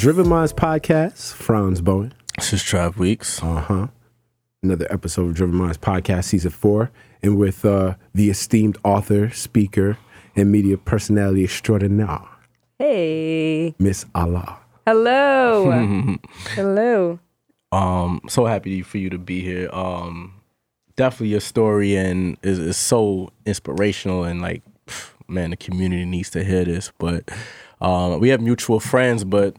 Yep, Driven Minds podcast. Franz Bowen. This is Trav Weeks. Uh huh. Another episode of Driven Minds podcast, season four, and with uh, the esteemed author, speaker, and media personality extraordinaire, Hey. Miss Ala. Hello. Hello. Um, so happy for you to be here. Um, definitely your story and is, is so inspirational and like, pff, man, the community needs to hear this. But um, we have mutual friends, but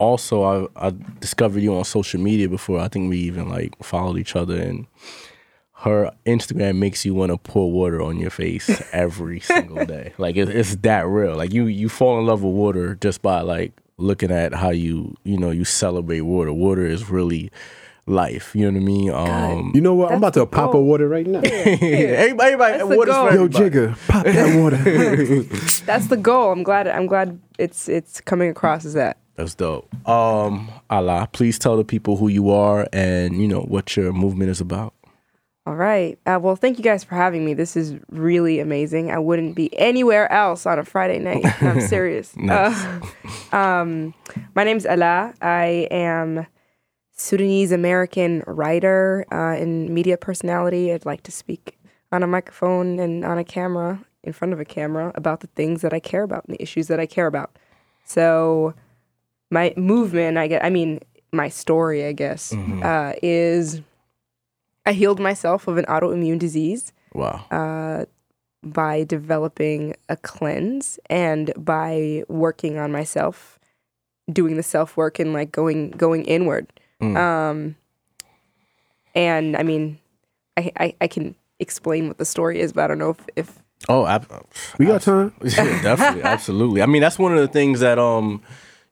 also I, I discovered you on social media before. I think we even like followed each other and her Instagram makes you want to pour water on your face every single day. Like it, it's that real. Like you you fall in love with water just by like looking at how you you know you celebrate water. Water is really life. You know what I mean? Um, You know what? I'm about to the pop a water right now. everybody, everybody, That's water's for Yo, everybody. Jigga, pop that water. That's the goal. I'm glad I'm glad it's it's coming across as that. That's dope. Um, Ala, please tell the people who you are and you know what your movement is about. All right. Uh, well, thank you guys for having me. This is really amazing. I wouldn't be anywhere else on a Friday night. I'm serious. Nice. Uh, um, my name's Ala. I am Sudanese American writer uh, and media personality. I'd like to speak on a microphone and on a camera, in front of a camera, about the things that I care about and the issues that I care about. So, my movement, I get, I mean, my story, I guess, uh, is I healed myself of an autoimmune disease Wow. uh, by developing a cleanse and by working on myself, doing the self work and like going going inward. Mm. Um, and I mean, I, I I can explain what the story is, but I don't know if, if Oh, ab- we got time. Yeah, definitely, absolutely. I mean, that's one of the things that um,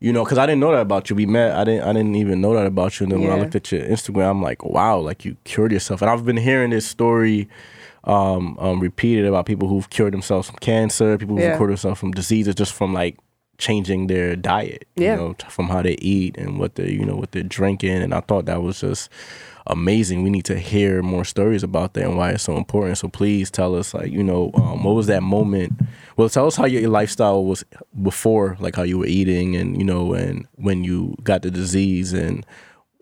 you know, because I didn't know that about you. We met. I didn't. I didn't even know that about you. And then when I looked at your Instagram, I'm like, wow, like you cured yourself. And I've been hearing this story um, um repeated about people who've cured themselves from cancer, people who've Yeah. cured themselves from diseases just from like changing their diet. Yeah. You know, from how they eat and what they, you know, what they're drinking. And I thought that was just amazing. We need to hear more stories about that and why it's so important. So please tell us, like, you know, um, what was that moment? Well, tell us how your lifestyle was before, like how you were eating, and you know, and when you got the disease, and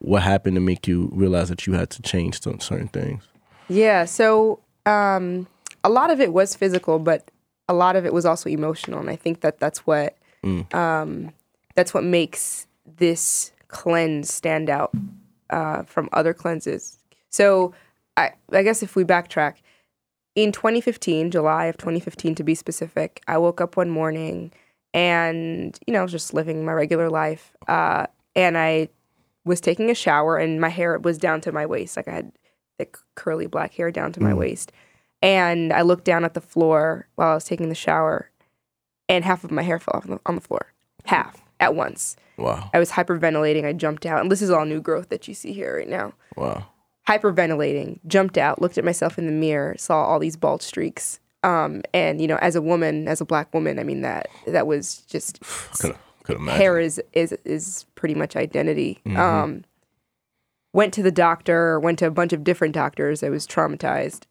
what happened to make you realize that you had to change some certain things. yeah. So um, a lot of it was physical, but a lot of it was also emotional, and I think that that's what um, that's what makes this cleanse stand out uh, from other cleanses. So I, I guess if we backtrack, in 2015, July of 2015 to be specific, I woke up one morning and, you know, I was just living my regular life. Uh, and I was taking a shower and my hair was down to my waist. Like I had thick, curly black hair down to my waist. And I looked down at the floor while I was taking the shower and half of my hair fell off on the, on the floor. Half at once. Wow, I was hyperventilating. I jumped out. And this is all new growth that you see here right now wow, hyperventilating, jumped out, looked at myself in the mirror, saw all these bald streaks. Um, and you know, as a woman, as a black woman, I mean that that was just could could imagine. hair is is is pretty much identity. Um, went to the doctor, went to a bunch of different doctors. I was traumatized,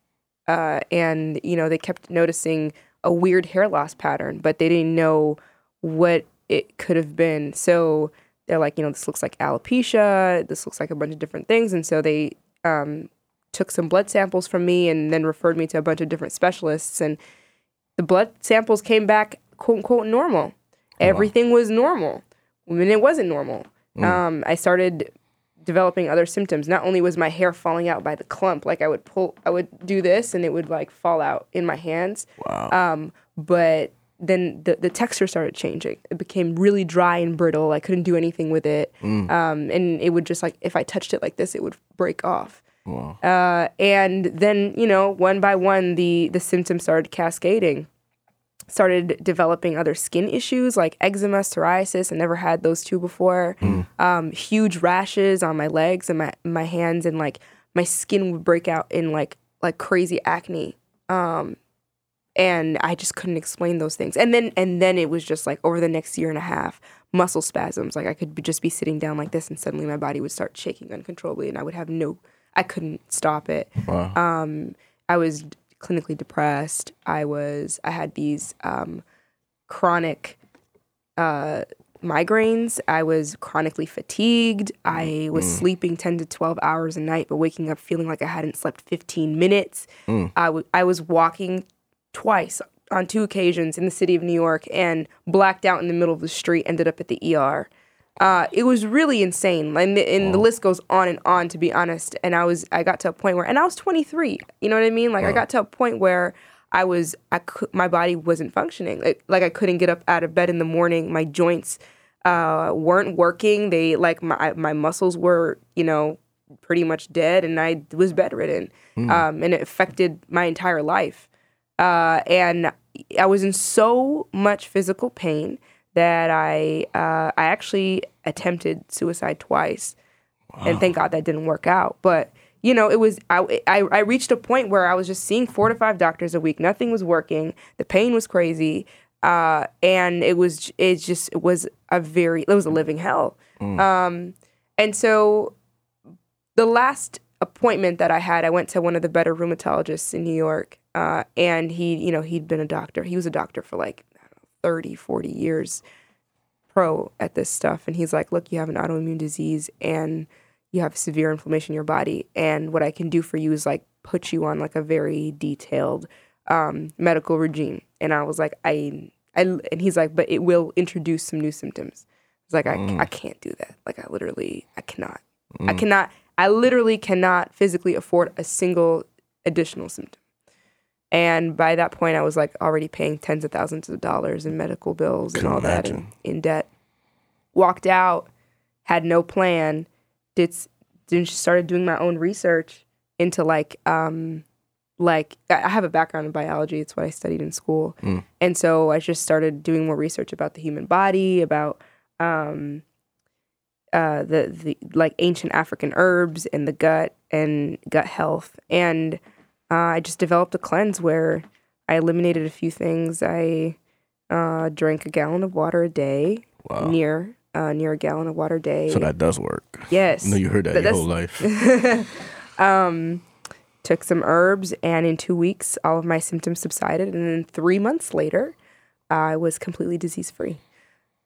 uh, and you know they kept noticing a weird hair loss pattern, but they didn't know what it could have been. So they're like, you know, this looks like alopecia. This looks like a bunch of different things, and so they um, took some blood samples from me and then referred me to a bunch of different specialists and the blood samples came back quote unquote normal everything was normal when it wasn't normal um, i started developing other symptoms not only was my hair falling out by the clump like i would pull i would do this and it would like fall out in my hands Wow. um, but then the, the texture started changing. It became really dry and brittle. I couldn't do anything with it. Um, and it would just like, if I touched it like this, it would break off. Wow. Uh, and then, you know, one by one, the, the symptoms started cascading. Started developing other skin issues like eczema, psoriasis. I never had those two before. Um, huge rashes on my legs and my, my hands, and like my skin would break out in like like crazy acne. Um, and I just couldn't explain those things. And then and then it was just like over the next year and a half, muscle spasms. Like I could be, just be sitting down like this, and suddenly my body would start shaking uncontrollably, and I would have no, I couldn't stop it. Wow. Um, I was clinically depressed. I was I had these um, chronic uh, migraines. I was chronically fatigued. I was sleeping 10 to 12 hours a night, but waking up feeling like I hadn't slept 15 minutes. I w- I was walking twice on two occasions in the city of New York and blacked out in the middle of the street, ended up at the ER. Uh, it was really insane, and, the, and the list goes on and on. To be honest, and I was I got to a point where, and I was 23. You know what I mean? Like I got to a point where I was I could, my body wasn't functioning. Like, like I couldn't get up out of bed in the morning. My joints uh, weren't working. They like my my muscles were you know pretty much dead, and I was bedridden, um, and it affected my entire life. Uh, and I was in so much physical pain that I uh, I actually attempted suicide twice, and thank God that didn't work out. But you know, it was I, I I reached a point where I was just seeing four to five doctors a week. Nothing was working. The pain was crazy, uh, and it was it just it was a very it was a living hell. Um, and so the last appointment that I had, I went to one of the better rheumatologists in New York, uh, and he, you know, he'd been a doctor. He was a doctor for like I don't know, 30, 40 years pro at this stuff. And he's like, look, you have an autoimmune disease and you have severe inflammation in your body. And what I can do for you is like put you on like a very detailed um, medical regime. And I was like, I, I, and he's like, but it will introduce some new symptoms. It's like, I, I can't do that. Like, I literally, I cannot. I cannot, I literally cannot physically afford a single additional symptom. And by that point, I was like already paying tens of thousands of dollars in medical bills and Can all that and in debt. Walked out, had no plan, did, then started doing my own research into like, um, like I have a background in biology. It's what I studied in school. And so I just started doing more research about the human body, about um, uh, the the like ancient African herbs and the gut and gut health. And uh, I just developed a cleanse where I eliminated a few things. I uh, drank a gallon of water a day, Wow. near uh, near a gallon of water a day. So that does work. yes, know you heard that But your whole life. took some herbs, and in two weeks, all of my symptoms subsided. And then three months later, I was completely disease free.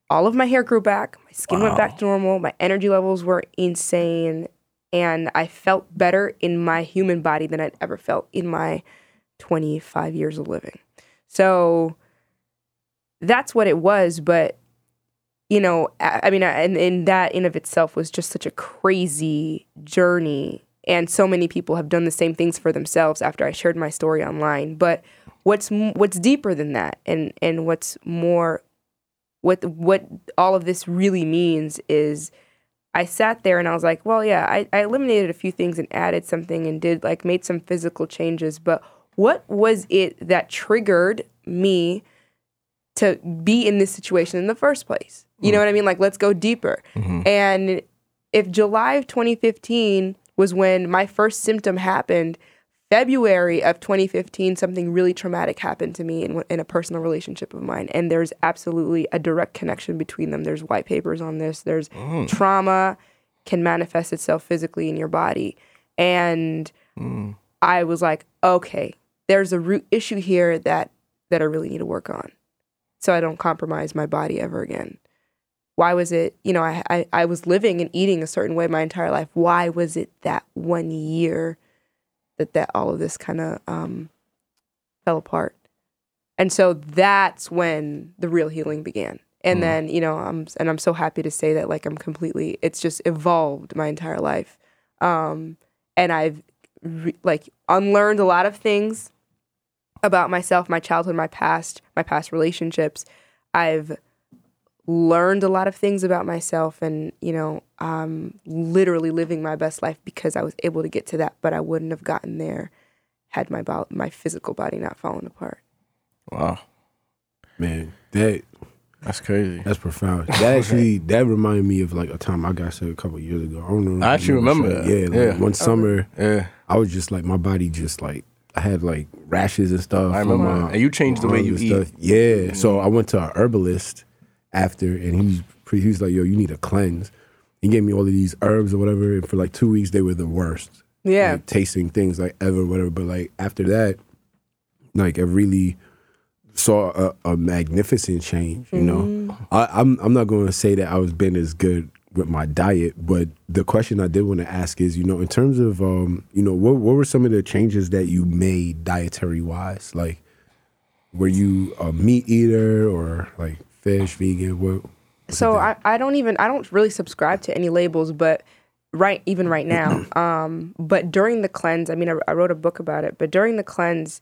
All of my hair grew back, my skin went back to normal, my energy levels were insane, and I felt better in my human body than I'd ever felt in my 25 years of living. So that's what it was. But, you know, I, I mean, and, and that in of itself was just such a crazy journey and so many people have done the same things for themselves after I shared my story online. But what's what's deeper than that, and and what's more, what what all of this really means is, I sat there and I was like, well, yeah, I, I eliminated a few things and added something and did like made some physical changes, but what was it that triggered me to be in this situation in the first place? You know mm-hmm. what I mean? Like, let's go deeper. Mm-hmm. And if July of 2015 was when my first symptom happened, February of 2015, something really traumatic happened to me in, in a personal relationship of mine. And there's absolutely a direct connection between them. There's white papers on this. There's mm. trauma can manifest itself physically in your body. And mm. I was like, okay, there's a root issue here that that I really need to work on so I don't compromise my body ever again. Why was it, you know, I, I, I was living and eating a certain way my entire life. Why was it that one year that, that all of this kind of um, fell apart? And so that's when the real healing began. And then, you know, I'm and I'm so happy to say that like I'm completely it's just evolved my entire life. Um and I've re- like unlearned a lot of things about myself, my childhood, my past, my past relationships. I've learned a lot of things about myself and, you know, I'm literally living my best life because I was able to get to that, but I wouldn't have gotten there had my bo- my physical body not fallen apart. Wow. Man, that That's crazy. that's profound. That actually that reminded me of like a time I got sick a couple years ago. I don't know. I actually you remember that. Yeah, like Yeah. one summer oh, Yeah. I was just like my body just like I had like rashes and stuff. I remember. my- And you changed the way you and eat. stuff. Yeah. Mm-hmm. So I went to a herbalist after, and he's pretty, he was like, "Yo, you need a cleanse." He gave me all of these herbs or whatever, and for like two weeks they were the worst. Yeah. Like, tasting things like ever, whatever. But like after that, like I really saw a, a magnificent change. You know, I, I'm I'm not going to say that I was been as good with my diet, but the question I did want to ask is, you know, in terms of, um, you know, what what were some of the changes that you made dietary wise? Like, were you a meat eater or like fish, vegan? What? so I, I don't even I don't really subscribe to any labels, but right even right now. Um, but during the cleanse, I mean, I, I wrote a book about it. But during the cleanse,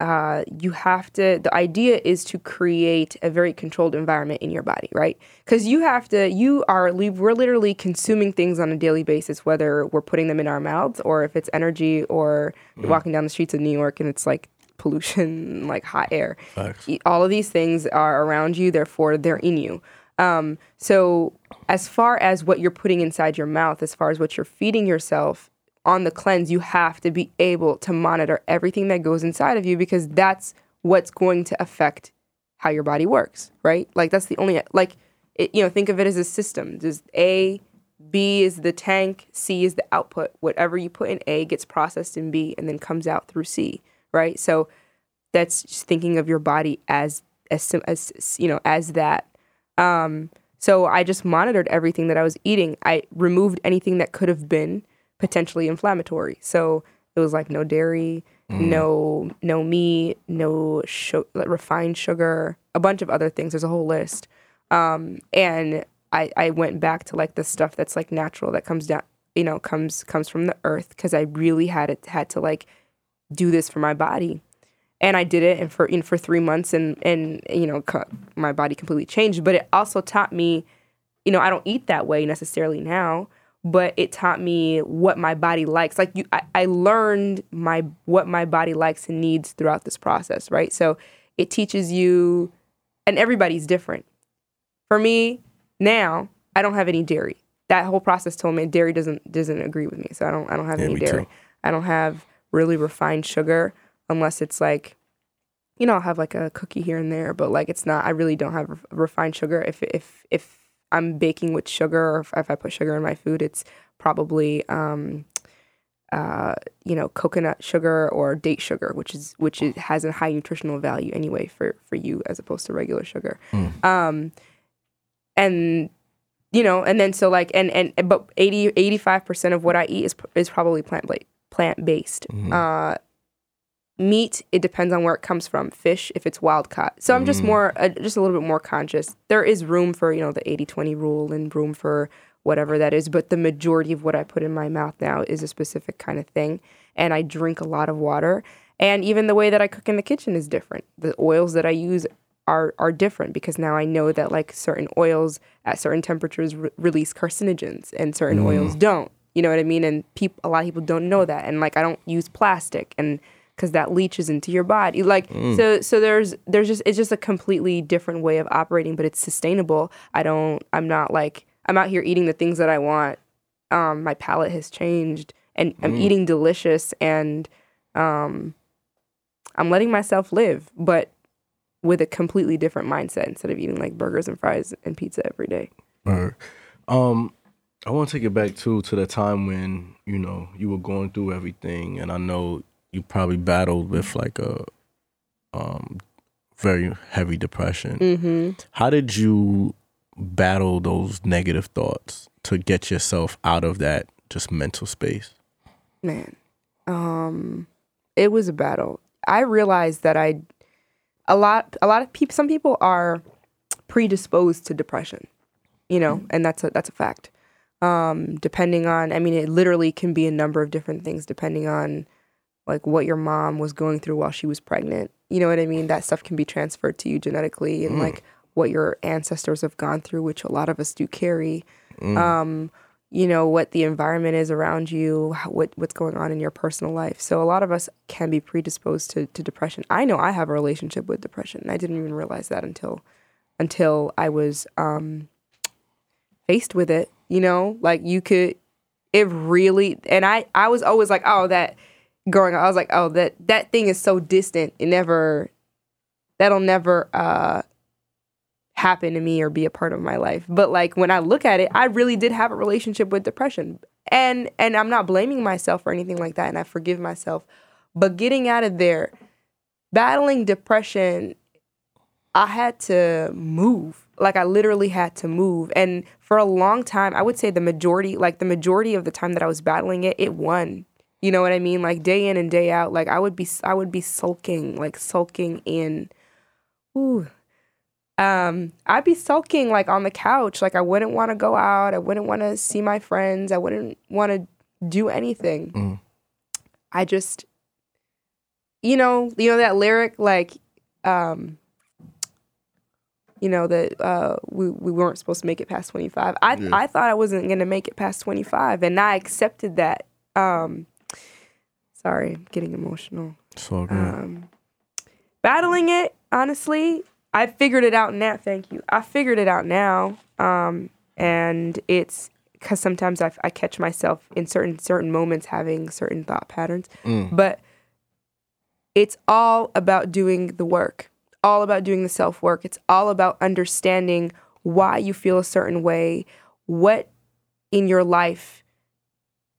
uh, you have to. The idea is to create a very controlled environment in your body, right? Because you have to. You are. We're literally consuming things on a daily basis, whether we're putting them in our mouths or if it's energy or you're walking down the streets of New York and it's like pollution, like hot air. Facts. All of these things are around you, therefore they're in you. Um, so as far as what you're putting inside your mouth, as far as what you're feeding yourself on the cleanse, you have to be able to monitor everything that goes inside of you because that's what's going to affect how your body works, right? Like that's the only like it, you know, think of it as a system. There's A, B is the tank, C is the output. Whatever you put in A gets processed in B and then comes out through C, right? So that's just thinking of your body as as as you know as that. Um, so I just monitored everything that I was eating. I removed anything that could have been potentially inflammatory. So it was like no dairy, no no meat, no like refined sugar, a bunch of other things. There's a whole list. Um, and I I went back to like the stuff that's like natural that comes down, you know, comes comes from the earth because I really had it had to like do this for my body and I did it and for in for three months and and you know my body completely changed. But it also taught me, you know, I don't eat that way necessarily now, but it taught me what my body likes. Like you, I, I learned my what my body likes and needs throughout this process, right? So it teaches you, and everybody's different. For me now, I don't have any dairy. That whole process told me dairy doesn't doesn't agree with me, so I don't I don't have Yeah, any dairy. too. I don't have really refined sugar unless it's like you know, I'll have like a cookie here and there, but like it's not I really don't have re- refined sugar. If if if I'm baking with sugar or if, if I put sugar in my food, it's probably um uh, you know, coconut sugar or date sugar, which is which is, has a high nutritional value anyway for for you as opposed to regular sugar. Um, and you know, and then so like and and but 80 85 percent of what I eat is is probably plant plant based. Uh, meat it depends on where it comes from. Fish if it's wild caught. So I'm just more uh, just a little bit more conscious. There is room for you know the 80-20 rule and room for whatever that is, but the majority of what I put in my mouth now is a specific kind of thing, and I drink a lot of water. And even the way that I cook in the kitchen is different. The oils that I use are are different because now I know that like certain oils at certain temperatures re- release carcinogens and certain oils don't. You know what I mean? And peop- a lot of people don't know that. And like I don't use plastic and because that leaches into your body. Like so so there's there's just it's just a completely different way of operating, but it's sustainable. I don't I'm not like I'm out here eating the things that I want. Um, my palate has changed and I'm eating delicious and um I'm letting myself live, but with a completely different mindset instead of eating like burgers and fries and pizza every day. Right. Um, I want to take it back too to the time when you know you were going through everything, and I know you probably battled with like a um very heavy depression. Mm-hmm. How did you battle those negative thoughts to get yourself out of that just mental space? man um it was a battle i realized that i a lot a lot of people some people are predisposed to depression you know and that's a that's a fact um depending on i mean it literally can be a number of different things depending on like what your mom was going through while she was pregnant. You know what i mean? That stuff can be transferred to you genetically and like what your ancestors have gone through which a lot of us do carry. Um you know what the environment is around you how, what what's going on in your personal life. So a lot of us can be predisposed to, to depression. I know i have a relationship with depression. And i didn't even realize that until until i was um faced with it you know like you could it really and i i was always like oh that growing up i was like oh that that thing is so distant it never that'll never uh happen to me or be a part of my life. But like when I look at it, I really did have a relationship with depression. And and I'm not blaming myself or anything like that and I forgive myself. But getting out of there, battling depression I had to move. Like I literally had to move. And for a long time, I would say the majority, like the majority of the time that I was battling it, it won. You know what I mean? Like day in and day out, like I would be I would be sulking, like sulking in ooh. Um, I'd be sulking like on the couch. Like I wouldn't want to go out. I wouldn't want to see my friends. I wouldn't want to do anything. Mm. I just you know, you know that lyric like um you know that uh, we we weren't supposed to make it past 25. I Yeah. I thought I wasn't going to make it past 25 and I accepted that. Um sorry, I'm getting emotional. So good. Um battling it, honestly, I figured it out now. Thank you. I figured it out now. Um and it's cuz sometimes I, I catch myself in certain certain moments having certain thought patterns. Mm. But it's all about doing the work, all about doing the self work. It's all about understanding why you feel a certain way, what in your life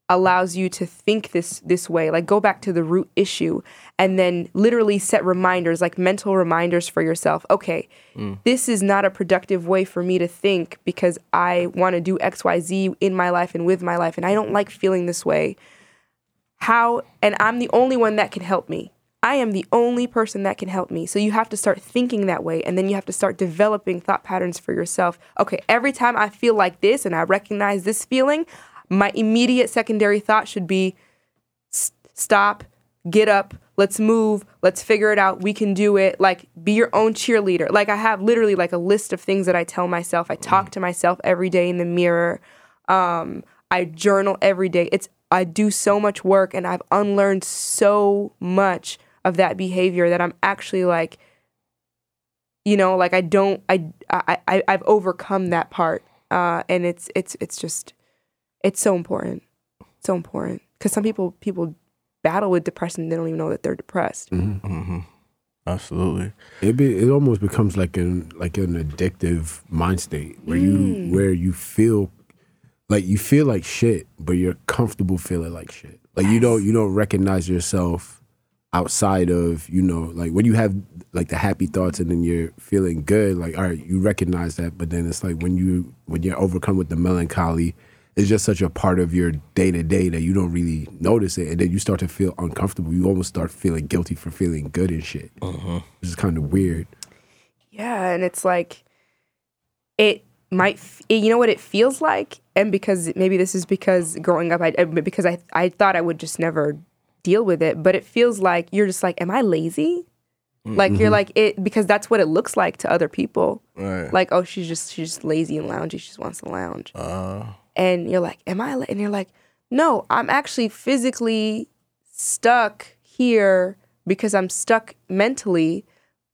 allows you to think this this way like go back to the root issue and then literally set reminders like mental reminders for yourself okay mm. this is not a productive way for me to think because i want to do xyz in my life and with my life and i don't like feeling this way how and I'm the only one that can help me. I am the only person that can help me. So you have to start thinking that way and then you have to start developing thought patterns for yourself. Okay, every time I feel like this and I recognize this feeling, my immediate secondary thought should be "S- stop, get up, let's move, let's figure it out. We can do it. Like be your own cheerleader. Like I have literally like a list of things that I tell myself. I talk to myself every day in the mirror. Um, I journal every day. It's I do so much work and I've unlearned so much of that behavior that I'm actually like, you know, like I don't I I, I I've overcome that part. Uh, and it's it's it's just it's so important. So important. Because some people people battle with depression, they don't even know that they're depressed. hmm Absolutely. It be, it almost becomes like an like an addictive mind state where you where you feel like you feel like shit, but you're comfortable feeling like shit. Like you don't you don't recognize yourself outside of you know like when you have like the happy thoughts and then you're feeling good. Like all right, you recognize that, but then it's like when you when you're overcome with the melancholy, it's just such a part of your day to day that you don't really notice it, and then you start to feel uncomfortable. You almost start feeling guilty for feeling good and shit, uh-huh. which is kind of weird. Yeah, and it's like it might f- you know what it feels like and because maybe this is because growing up I I- because I I thought I would just never deal with it, but it feels like you're just like am I lazy? Like you're like it because that's what it looks like to other people. Right. Like oh she's just she's just lazy and loungy, she just wants to lounge. uh, and you're like, "Am I?" la-" And you're like, "No, I'm actually physically stuck here because I'm stuck mentally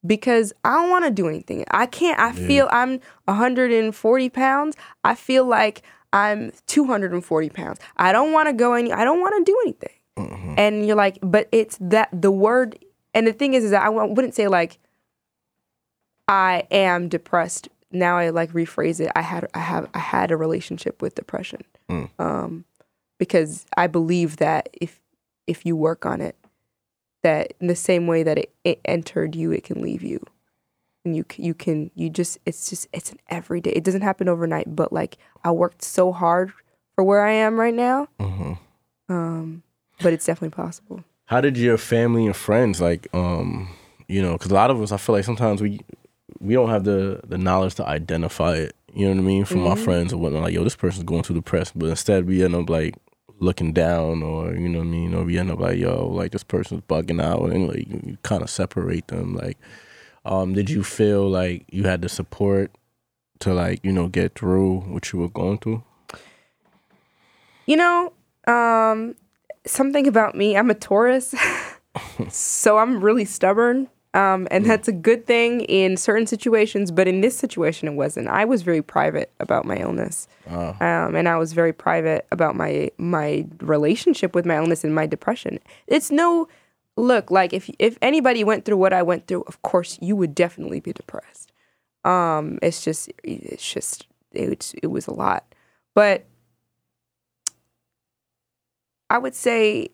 because I don't want to do anything. I can't. I feel I'm 140 pounds. I feel like I'm 240 pounds. I don't want to go any. I don't want to do anything. And you're like, but it's that the word. And the thing is, is that I wouldn't say like I am depressed. Now I like rephrase it. I had I have I had a relationship with depression. Um because I believe that if if you work on it that in the same way that it, it entered you it can leave you. And you you can you just it's just it's an everyday. It doesn't happen overnight, but like I worked so hard for where I am right now. mhm. Um but it's definitely possible. How did your family and friends like, um, you know, because a lot of us, I feel like sometimes we we don't have the the knowledge to identify it. You know what I mean? From our friends or whatnot, like, yo, this person's going through depression, but instead we end up like looking down, or you know what I mean, or we end up like, yo, like this person's bugging out, and like you, you kind of separate them. Like, um, did you feel like you had the support to like you know get through what you were going through? You know, um, something about me, I'm a Taurus. so I'm really stubborn. Um, and that's a good thing in certain situations, but in this situation, it wasn't. I was very private about my illness, Uh, um, and I was very private about my my relationship with my illness and my depression. It's no look like if if anybody went through what I went through, of course you would definitely be depressed. Um, it's just it's just it, it was a lot, but I would say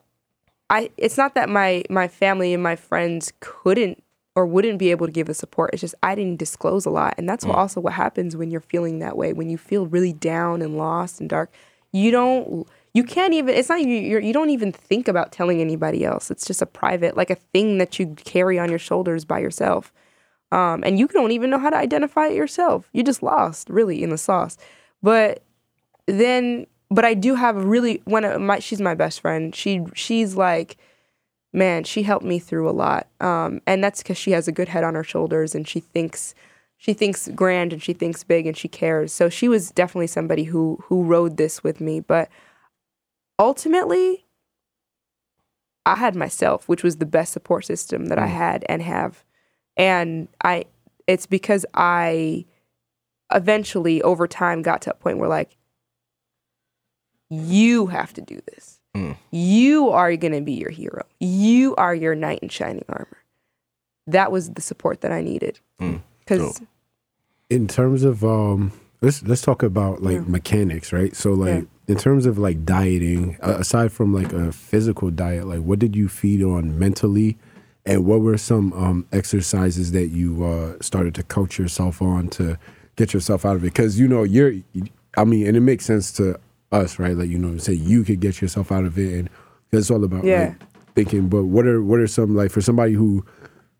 I it's not that my my family and my friends couldn't or wouldn't be able to give the support. It's just I didn't disclose a lot. And that's what also what happens when you're feeling that way, when you feel really down and lost and dark. You don't you can't even it's not you you're, you don't even think about telling anybody else. It's just a private like a thing that you carry on your shoulders by yourself. Um, and you don't even know how to identify it yourself. You're just lost, really, in the sauce. But then, but I do have a really one of my. She's my best friend. She she's like, man, she helped me through a lot. Um, and that's because she has a good head on her shoulders, and she thinks she thinks grand and she thinks big and she cares. So she was definitely somebody who who rode this with me. But ultimately, I had myself, which was the best support system that I had and have and i it's because i eventually over time got to a point where like you have to do this. Mm. you are going to be your hero. You are your knight in shining armor. That was the support that i needed. Mm. because Dope. in terms of um let's let's talk about like mechanics right? So like in terms of like dieting uh, aside from like a physical diet like what did you feed on mentally? And what were some um exercises that you uh started to coach yourself on to get yourself out of it? Because you know you're i mean and it makes sense to us right like you know say you could get yourself out of it and it's all about Yeah. like thinking but what are what are some like for somebody who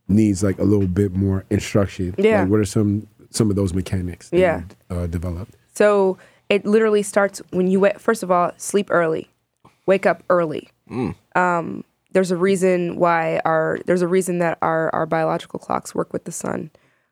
needs like a little bit more instruction Yeah. like, what are some some of those mechanics that Yeah. you, uh, developed So it literally starts when you wake. First of all, sleep early, wake up early. Um, there's a reason why our there's a reason that our our biological clocks work with the sun.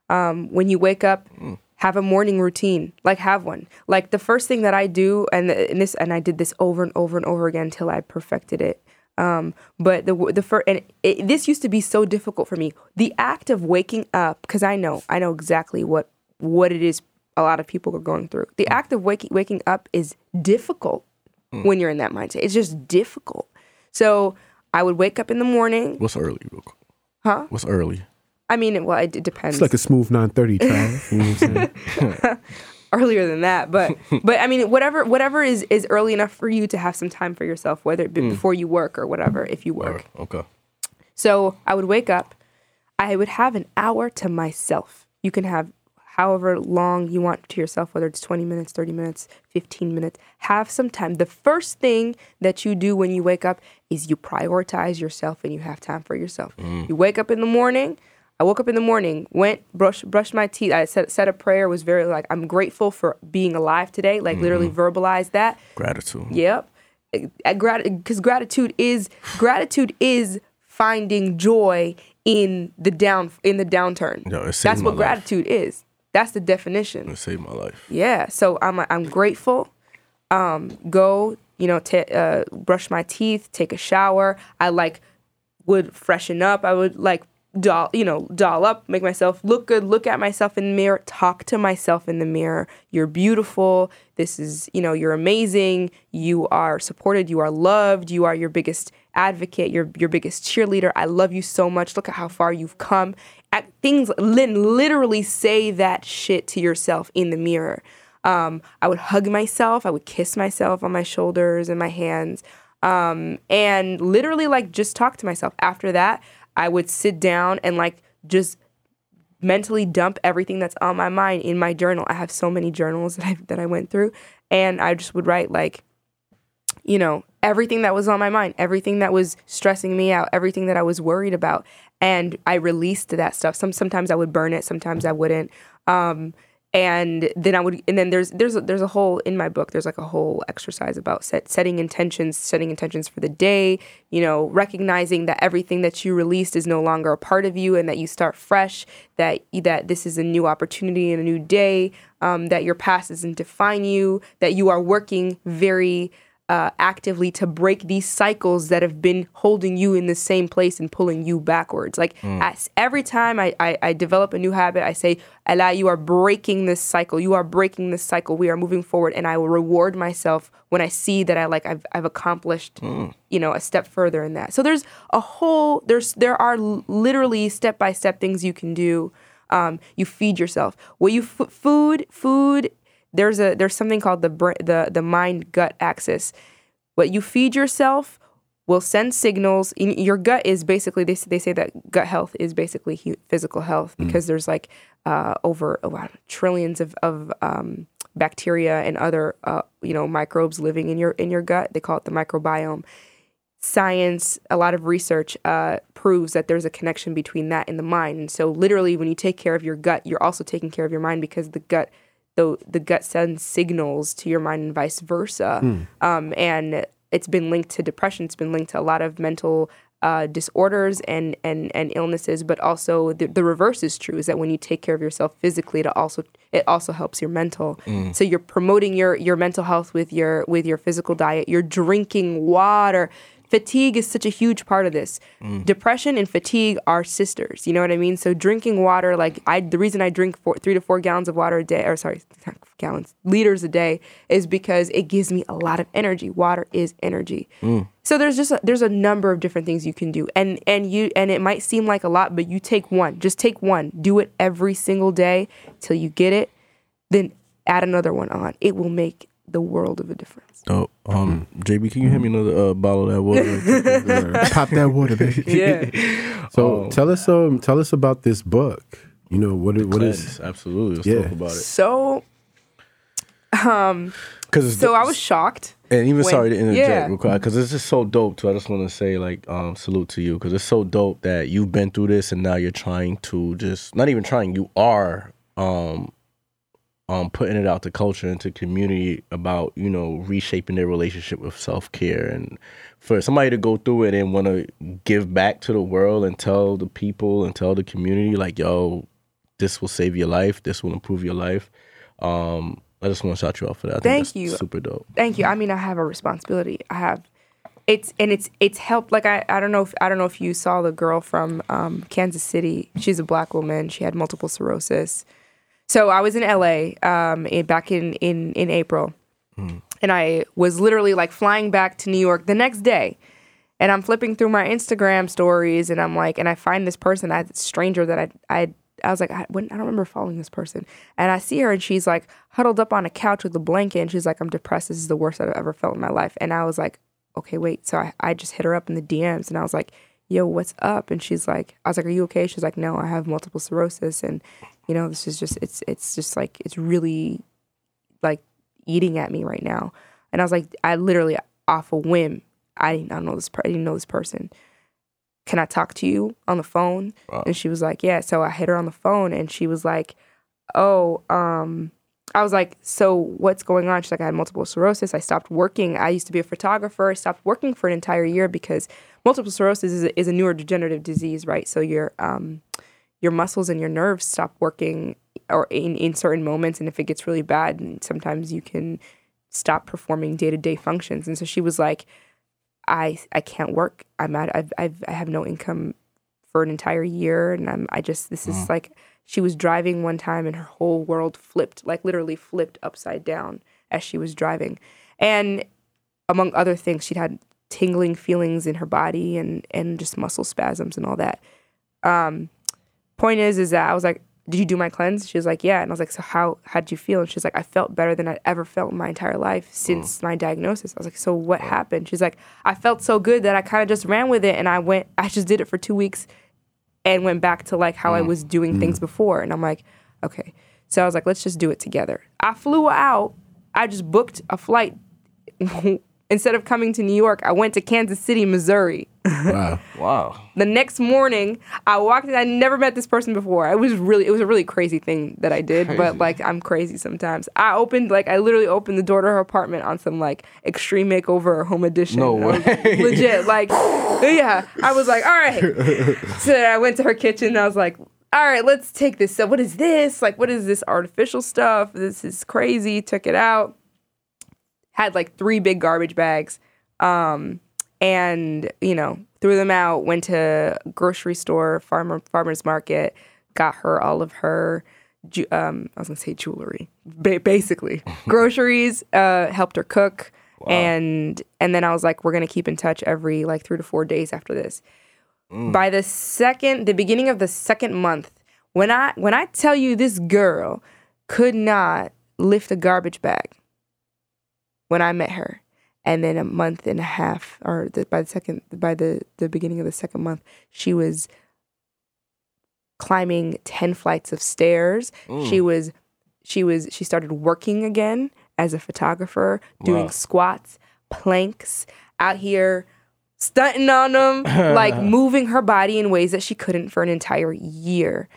Um, when you wake up, have a morning routine. Like have one. Like the first thing that I do, and, and this and I did this over and over and over again until I perfected it. Um, but the the first and it, this used to be so difficult for me. The act of waking up, because I know I know exactly what what it is. A lot of people are going through. The act of waking waking up is difficult when you're in that mindset. It's just difficult. So I would wake up in the morning. What's early. Huh? What's early? I mean, it, well, it, it depends. it's like a smooth 930 Trav, you know what i'm saying earlier than that, but but I mean, whatever whatever is is early enough for you to have some time for yourself, whether it be mm. before you work or whatever, if you work. Or- okay. So I would wake up. I would have an hour to myself. You can have however long you want to yourself, whether it's 20 minutes, 30 minutes, 15 minutes. Have some time. The first thing that you do when you wake up is you prioritize yourself and you have time for yourself. Mm. You wake up in the morning. I woke up in the morning, went brush brushed my teeth. I said said a prayer. Was very like I'm grateful for being alive today. Like literally verbalized that. Gratitude. Yep. Because gratitude is gratitude is finding joy in the down in the downturn. Yo, it saved That's what life. gratitude is. That's the definition. It saved my life. Yeah. So I'm I'm grateful. Um, go, you know, ta uh, brush my teeth, take a shower. I like would freshen up. I would like doll, you know, doll up, make myself look good, look at myself in the mirror, talk to myself in the mirror. You're beautiful. This is, you know, you're amazing. You are supported. You are loved. You are your biggest advocate. You're your biggest cheerleader. I love you so much. Look at how far you've come. At things, literally say that shit to yourself in the mirror. Um, I would hug myself. I would kiss myself on my shoulders and my hands. Um, and literally, like, just talk to myself. After that, I would sit down and, like, just mentally dump everything that's on my mind in my journal. I have so many journals that I that I went through, and I just would write like, you know, everything that was on my mind, everything that was stressing me out, everything that I was worried about, and I released that stuff. Some sometimes I would burn it, sometimes I wouldn't. Um, and then I would, and then there's there's a, there's a whole in my book. There's like a whole exercise about set, setting intentions, setting intentions for the day. You know, recognizing that everything that you released is no longer a part of you, and that you start fresh. That that this is a new opportunity and a new day. Um, that your past doesn't define you. That you are working very uh, actively to break these cycles that have been holding you in the same place and pulling you backwards. Like as, every time I, I, I develop a new habit, I say, Ala, you are breaking this cycle. You are breaking this cycle. We are moving forward. And I will reward myself when I see that I like I've, I've accomplished, you know, a step further in that. So there's a whole, there's, there are literally step-by-step things you can do. Um, you feed yourself. Well, you f- food, food there's a there's something called the the the mind gut axis. What you feed yourself will send signals. In, your gut is basically they they say that gut health is basically physical health because there's like uh, over oh, wow, trillions of of um, bacteria and other uh, you know microbes living in your in your gut. They call it the microbiome. Science, a lot of research uh, proves that there's a connection between that and the mind. And so, literally, when you take care of your gut, you're also taking care of your mind because the gut, the the gut sends signals to your mind and vice versa. Um, and it's been linked to depression. It's been linked to a lot of mental uh, disorders and, and and illnesses. But also the, the reverse is true: is that when you take care of yourself physically, it also it also helps your mental. So you're promoting your your mental health with your with your physical diet. You're drinking water. Fatigue is such a huge part of this. Mm. Depression and fatigue are sisters. You know what I mean? So drinking water, like I, the reason I drink four, three to four gallons of water a day, or sorry, gallons, liters a day, is because it gives me a lot of energy. Water is energy. Mm. So there's just a, there's a number of different things you can do, and and you and it might seem like a lot, but you take one. Just take one. Do it every single day till you get it. Then add another one on. It will make the world of a difference. Oh, um, JB, can you hand me another uh, bottle of that water? Pop that water, baby. Yeah. So tell us um tell us about this book. You know what it- what is Cleanse, absolutely. Let's Yeah. talk about it. so Because so I was shocked. And even When- sorry to interject, yeah. real quick, because it's just so dope. too. I just want to say, like, um, salute to you, because it's so dope that you've been through this, and now you're trying to just not even trying. You are, um, um, putting it out to culture and to community about you know reshaping their relationship with self care, and for somebody to go through it and want to give back to the world and tell the people and tell the community, like, yo, this will save your life. This will improve your life. Um, I just want to shout you out for that. I Thank that's you. Super dope. Thank you. I mean, I have a responsibility. I have it's and it's it's helped like I, I don't know if I don't know if you saw the girl from um, Kansas City. She's a black woman. She had multiple sclerosis. So I was in LA um, in, back in in in April, and I was literally like flying back to New York the next day. And I'm flipping through my Instagram stories, and I'm like, and I find this person, I stranger that I I I was like, I, when, I don't remember following this person, and I see her, and she's like huddled up on a couch with a blanket, and she's like, I'm depressed. This is the worst I've ever felt in my life. And I was like, okay, wait. So I, I just hit her up in the DMs, and I was like, Yo, what's up? And she's like, I was like, Are you okay? She's like, No, I have multiple sclerosis, and you know, this is just, it's, it's just like, it's really like eating at me right now. And I was like, I literally off a whim, I didn't know this. Per- I didn't know this person. Can I talk to you on the phone? And she was like, Yeah. So I hit her on the phone, and she was like, Oh, um, I was like, So what's going on? She's like, I had multiple sclerosis. I stopped working. I used to be a photographer. I stopped working for an entire year because multiple sclerosis is a, is a neurodegenerative disease, right? So your um, your muscles and your nerves stop working or in, in certain moments and if it gets really bad and sometimes you can stop performing day-to-day functions. And so she was like i i can't work. I'm at i've, I've i have no income for an entire year and i'm i just this is like she was driving one time and her whole world flipped like literally flipped upside down as she was driving. And among other things she'd had tingling feelings in her body and and just muscle spasms and all that. Um point is is that I was like, Did you do my cleanse? She was like, Yeah. And I was like, So how how did you feel? And she's like, I felt better than I'd ever felt in my entire life since mm. my diagnosis. I was like, So what happened? She's like, I felt so good that I kind of just ran with it and I went I just did it for two weeks and went back to like how I mm. was doing mm. things before. And I'm like, okay. So I was like, let's just do it together. I flew out. I just booked a flight. Instead of coming to New York, I went to Kansas City, Missouri. wow. Wow. The next morning, I walked in. I never met this person before. It was really, it was a really crazy thing that I did. But like, I'm crazy sometimes. I opened, like, I literally opened the door to her apartment on some like extreme makeover or home edition. No I was way. legit, like, yeah. I was like, all right. so then I went to her kitchen. and I was like, all right, let's take this. So what is this? Like, what is this artificial stuff? This is crazy. Took it out. Had like three big garbage bags. Um, and you know threw them out went to grocery store farmer farmers market got her all of her ju- um i was gonna say jewelry. Ba- basically groceries uh helped her cook and and then i was like we're gonna keep in touch every like three to four days after this. By the second the beginning of the second month when i when i tell you this girl could not lift a garbage bag when I met her. and then a month and a half, or the, by the second, by the the beginning of the second month, she was climbing ten flights of stairs. She was, she was, she started working again as a photographer, doing Wow. squats, planks, out here stunting on them, like moving her body in ways that she couldn't for an entire year.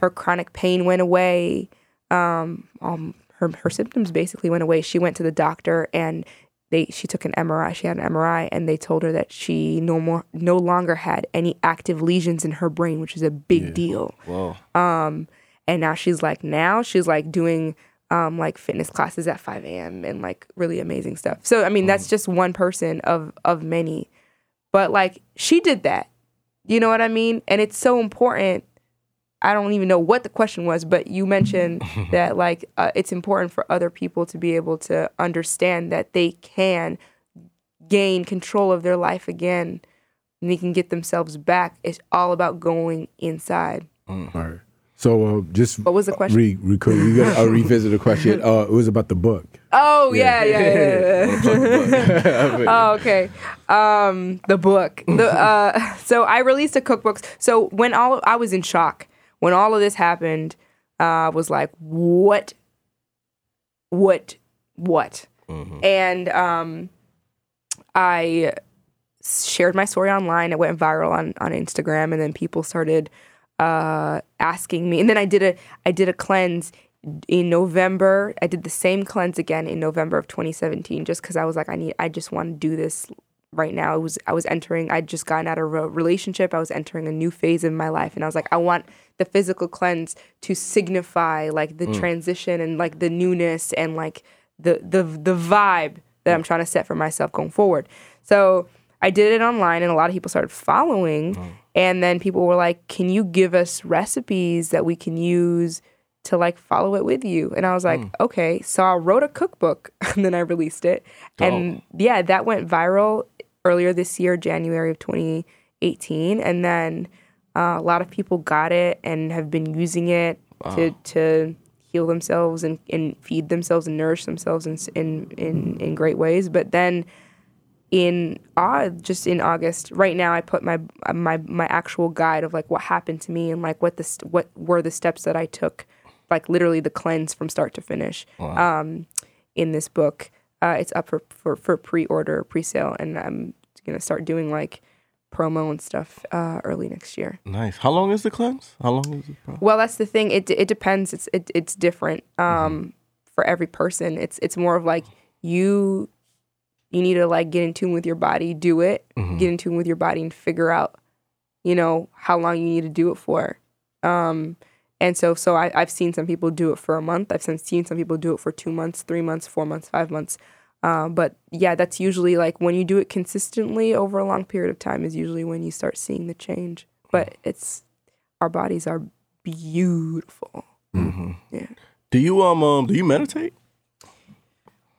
Her chronic pain went away. Um, um, her her symptoms basically went away. She went to the doctor and they she took an MRI. She had an MRI and they told her that she no more no longer had any active lesions in her brain, which is a big deal. Whoa. Um, and now she's like now she's like doing um like fitness classes at 5 a.m. and like really amazing stuff. So I mean that's just one person of of many, but like she did that. You know what I mean? And it's so important. I don't even know what the question was, but you mentioned that like uh, it's important for other people to be able to understand that they can gain control of their life again and they can get themselves back. It's all about going inside. All right. So uh, just What was the question? Re, re, we got to revisit the question. Uh, it was about the book. Oh yeah, yeah, yeah. yeah. oh okay. Um, the book. The uh, so I released a cookbook. So when all I was in shock when all of this happened, uh, I was like, what, what, what, and um, I shared my story online. It went viral on on Instagram, and then people started uh, asking me. And then I did a I did a cleanse in November. I did the same cleanse again in November of 2017, just because I was like, I need, I just want to do this right now. It was I was entering. I'd just gotten out of a relationship. I was entering a new phase in my life, and I was like, I want the physical cleanse to signify like the mm. transition and like the newness and like the the the vibe that I'm mm. trying to set for myself going forward. So I did it online, and a lot of people started following. Mm. And then people were like, "Can you give us recipes that we can use to like follow it with you?" And I was like, "Okay." So I wrote a cookbook, and then I released it. And yeah, that went viral earlier this year, January of 2018, and then uh, a lot of people got it and have been using it to to heal themselves and, and feed themselves and nourish themselves in in in, in great ways. But then in uh, just in August, right now, I put my my my actual guide of like what happened to me and like what the st- what were the steps that I took, like literally the cleanse from start to finish. Um, in this book, uh, it's up for for for pre order, pre sale, and I'm gonna start doing like promo and stuff uh, early next year. Nice. How long is the cleanse? How long is it? Well, that's the thing. It it depends. It's it, it's different um, for every person. It's it's more of like you you need to like get in tune with your body, do it, get in tune with your body, and figure out you know how long you need to do it for. Um, and so so I, I've seen some people do it for a month. I've seen seen some people do it for two months, three months, four months, five months. Um, but yeah, that's usually like when you do it consistently over a long period of time is usually when you start seeing the change. But it's our bodies are beautiful. Yeah. Do you um, um do you meditate?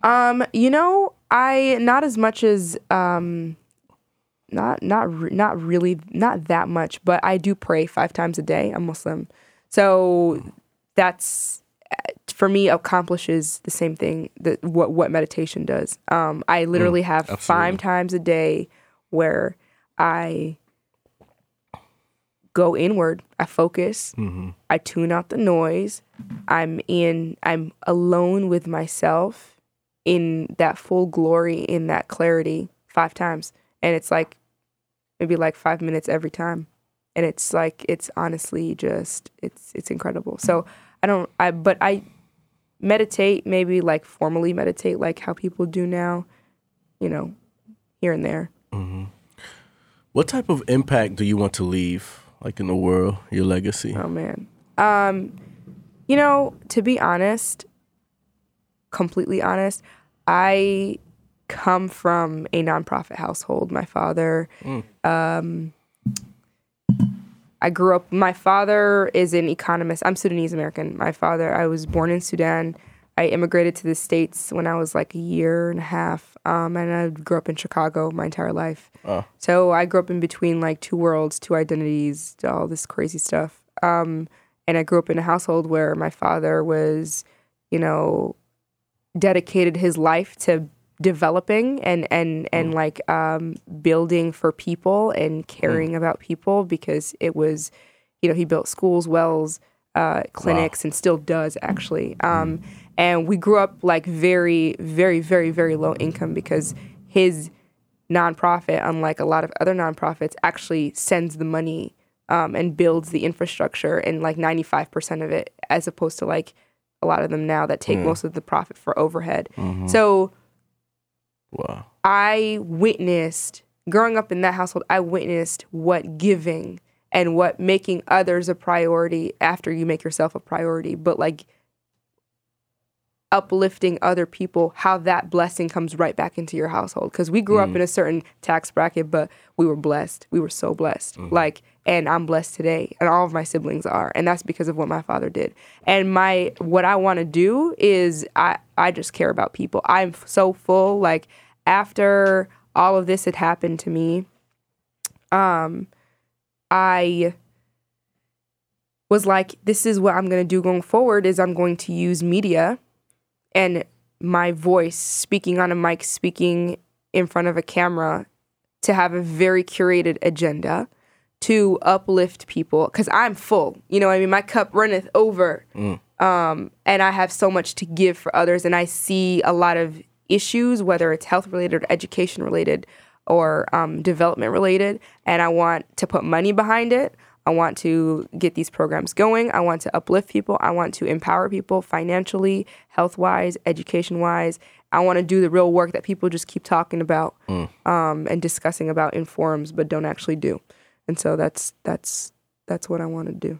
Um, you know, I not as much as um, not not re- not really not that much, but I do pray five times a day. I'm Muslim, so that's uh, for me accomplishes the same thing that what what meditation does. Um, I literally have absolutely. five times a day where I go inward. I focus. I tune out the noise. I'm in. I'm alone with myself in that full glory, in that clarity, five times, and it's like maybe like five minutes every time, and it's like it's honestly just it's it's incredible. So I don't. I but I meditate maybe like formally meditate like how people do now, you know, here and there. What type of impact do you want to leave, like in the world, your legacy? Oh man. Um, you know, to be honest, completely honest, I come from a nonprofit household. My father, um, I grew up. My father is an economist. I'm Sudanese American. My father, I was born in Sudan. I immigrated to the states when I was like a year and a half, um, and I grew up in Chicago my entire life. So I grew up in between like two worlds, two identities, all this crazy stuff. Um, and I grew up in a household where my father was, you know, dedicated his life to developing and and and like um, building for people and caring about people because it was, you know, he built schools, wells, uh, clinics, and still does actually. Um, and we grew up like very, very, very, very low income because his nonprofit, unlike a lot of other nonprofits, actually sends the money um, and builds the infrastructure and like 95% of it, as opposed to like a lot of them now that take most of the profit for overhead. So Wow. I witnessed, growing up in that household, I witnessed what giving and what making others a priority after you make yourself a priority, but like uplifting other people, how that blessing comes right back into your household. Because we grew up mm. in a certain tax bracket, but we were blessed. We were so blessed. Mm-hmm. Like, and I'm blessed today, and all of my siblings are, and that's because of what my father did. And my what I want to do is I I just care about people. I'm so full. Like after all of this had happened to me, um, I was like, this is what I'm gonna do going forward. Is I'm going to use media and my voice speaking on a mic, speaking in front of a camera to have a very curated agenda to uplift people because I'm full. You know, what I mean, my cup runneth over, um, and I have so much to give for others. And I see a lot of issues, whether it's health related or education related or um, development related, and I want to put money behind it. I want to get these programs going. I want to uplift people. I want to empower people financially, health wise, education wise. I want to do the real work that people just keep talking about um, and discussing about in forums, but don't actually do. And so that's that's that's what I want to do.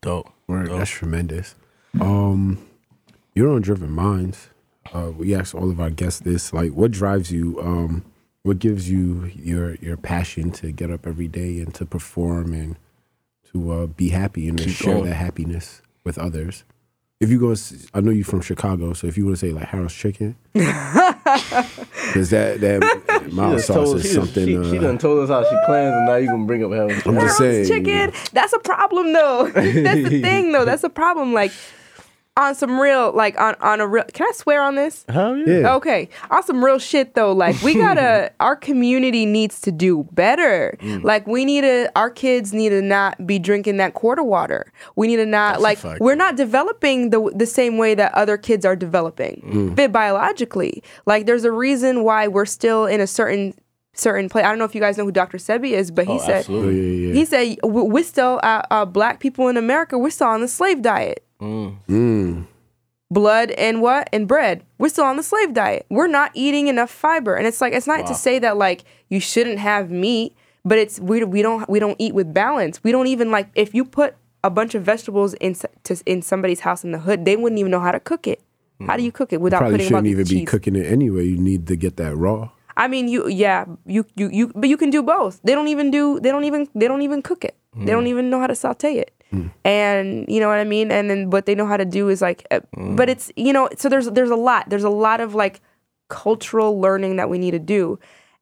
Dope. Word, Dope. that's tremendous. Um, you're on Driven Minds. Uh, we ask all of our guests this: like, what drives you? Um, what gives you your your passion to get up every day and to perform and to uh, be happy and to Keep share going. that happiness with others? If you go, I know you're from Chicago, so if you want to say like Harold's Chicken, because that that mild just sauce told- is she just- something. She, she uh, done told us how she plans, and now you gonna bring up having. I'm just saying, chicken. That's a problem though. That's the thing though. That's a problem. Like on some real, like on on a real. Can I swear on this? Hell yeah. Yeah. Okay, on some real shit though. Like we gotta, our community needs to do better. Mm. Like we need to, our kids need to not be drinking that quarter water. We need to not That's like fact. we're not developing the the same way that other kids are developing, Mm. fit biologically. Like there's a reason why we're still in a certain certain place. I don't know if you guys know who Dr. Sebi is, but he Oh, said yeah, absolutely. yeah, yeah. he said "We- we're still uh, uh, black people in America. We're still on the slave diet Mm. Mm. blood and what and bread we're still on the slave diet we're not eating enough fiber and it's like it's not to say that like you shouldn't have meat but it's we, we don't we don't eat with balance we don't even like if you put a bunch of vegetables in to, in somebody's house in the hood they wouldn't even know how to cook it how do you cook it without Probably putting shouldn't even be cheese? cooking it anyway. You need to get that raw. I mean, you yeah, you you you, but you can do both. They don't even do. They don't even. They don't even cook it. They don't even know how to saute it. And you know what I mean. And then what they know how to do is like, uh, but it's you know. So there's there's a lot. There's a lot of like cultural learning that we need to do.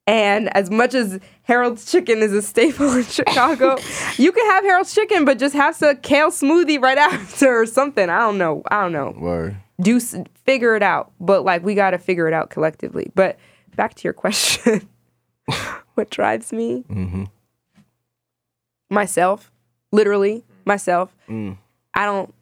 And as much as Harold's Chicken is a staple in Chicago, you can have Harold's Chicken, but just have some kale smoothie right after or something. I don't know. I don't know Word. do figure it out but like we got to figure it out collectively but back to your question what drives me myself literally myself mm. i don't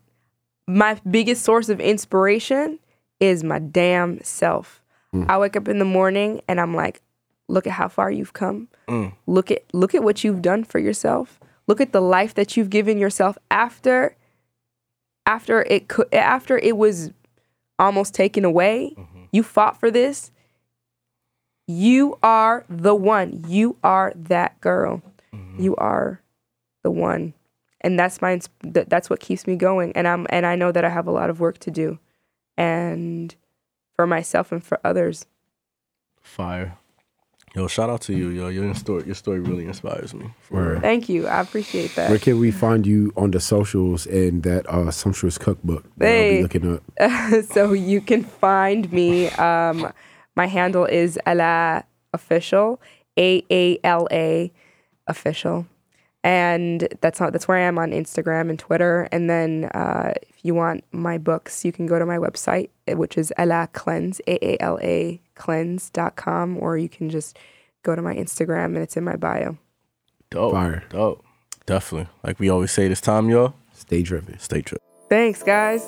my biggest source of inspiration is my damn self. Mm. I wake up in the morning and i'm like look at how far you've come. Mm. Look at look at what you've done for yourself. Look at the life that you've given yourself after after it could after it was almost taken away. Mm-hmm. You fought for this. You are the one. You are that girl. Mm-hmm. You are the one and that's my ins- that's what keeps me going and i'm and i know that i have a lot of work to do and for myself and for others Fire. Yo, shout out to you, yo. Your story, your story really inspires me. For thank you i appreciate that. Where can we find you on the socials and that uh, sumptuous cookbook that I'll Hey. be looking up? so you can find me um my handle is ala official a a l a official and that's not that's where I am on Instagram and Twitter. And then uh, if you want my books, you can go to my website, eh, which is Ala Cleanse, A A L A Cleanse.com, or you can just go to my Instagram and it's in my bio. Dope. Fire. Dope. Definitely. Like we always say this time, y'all. Stay driven. Stay driven. Thanks, guys.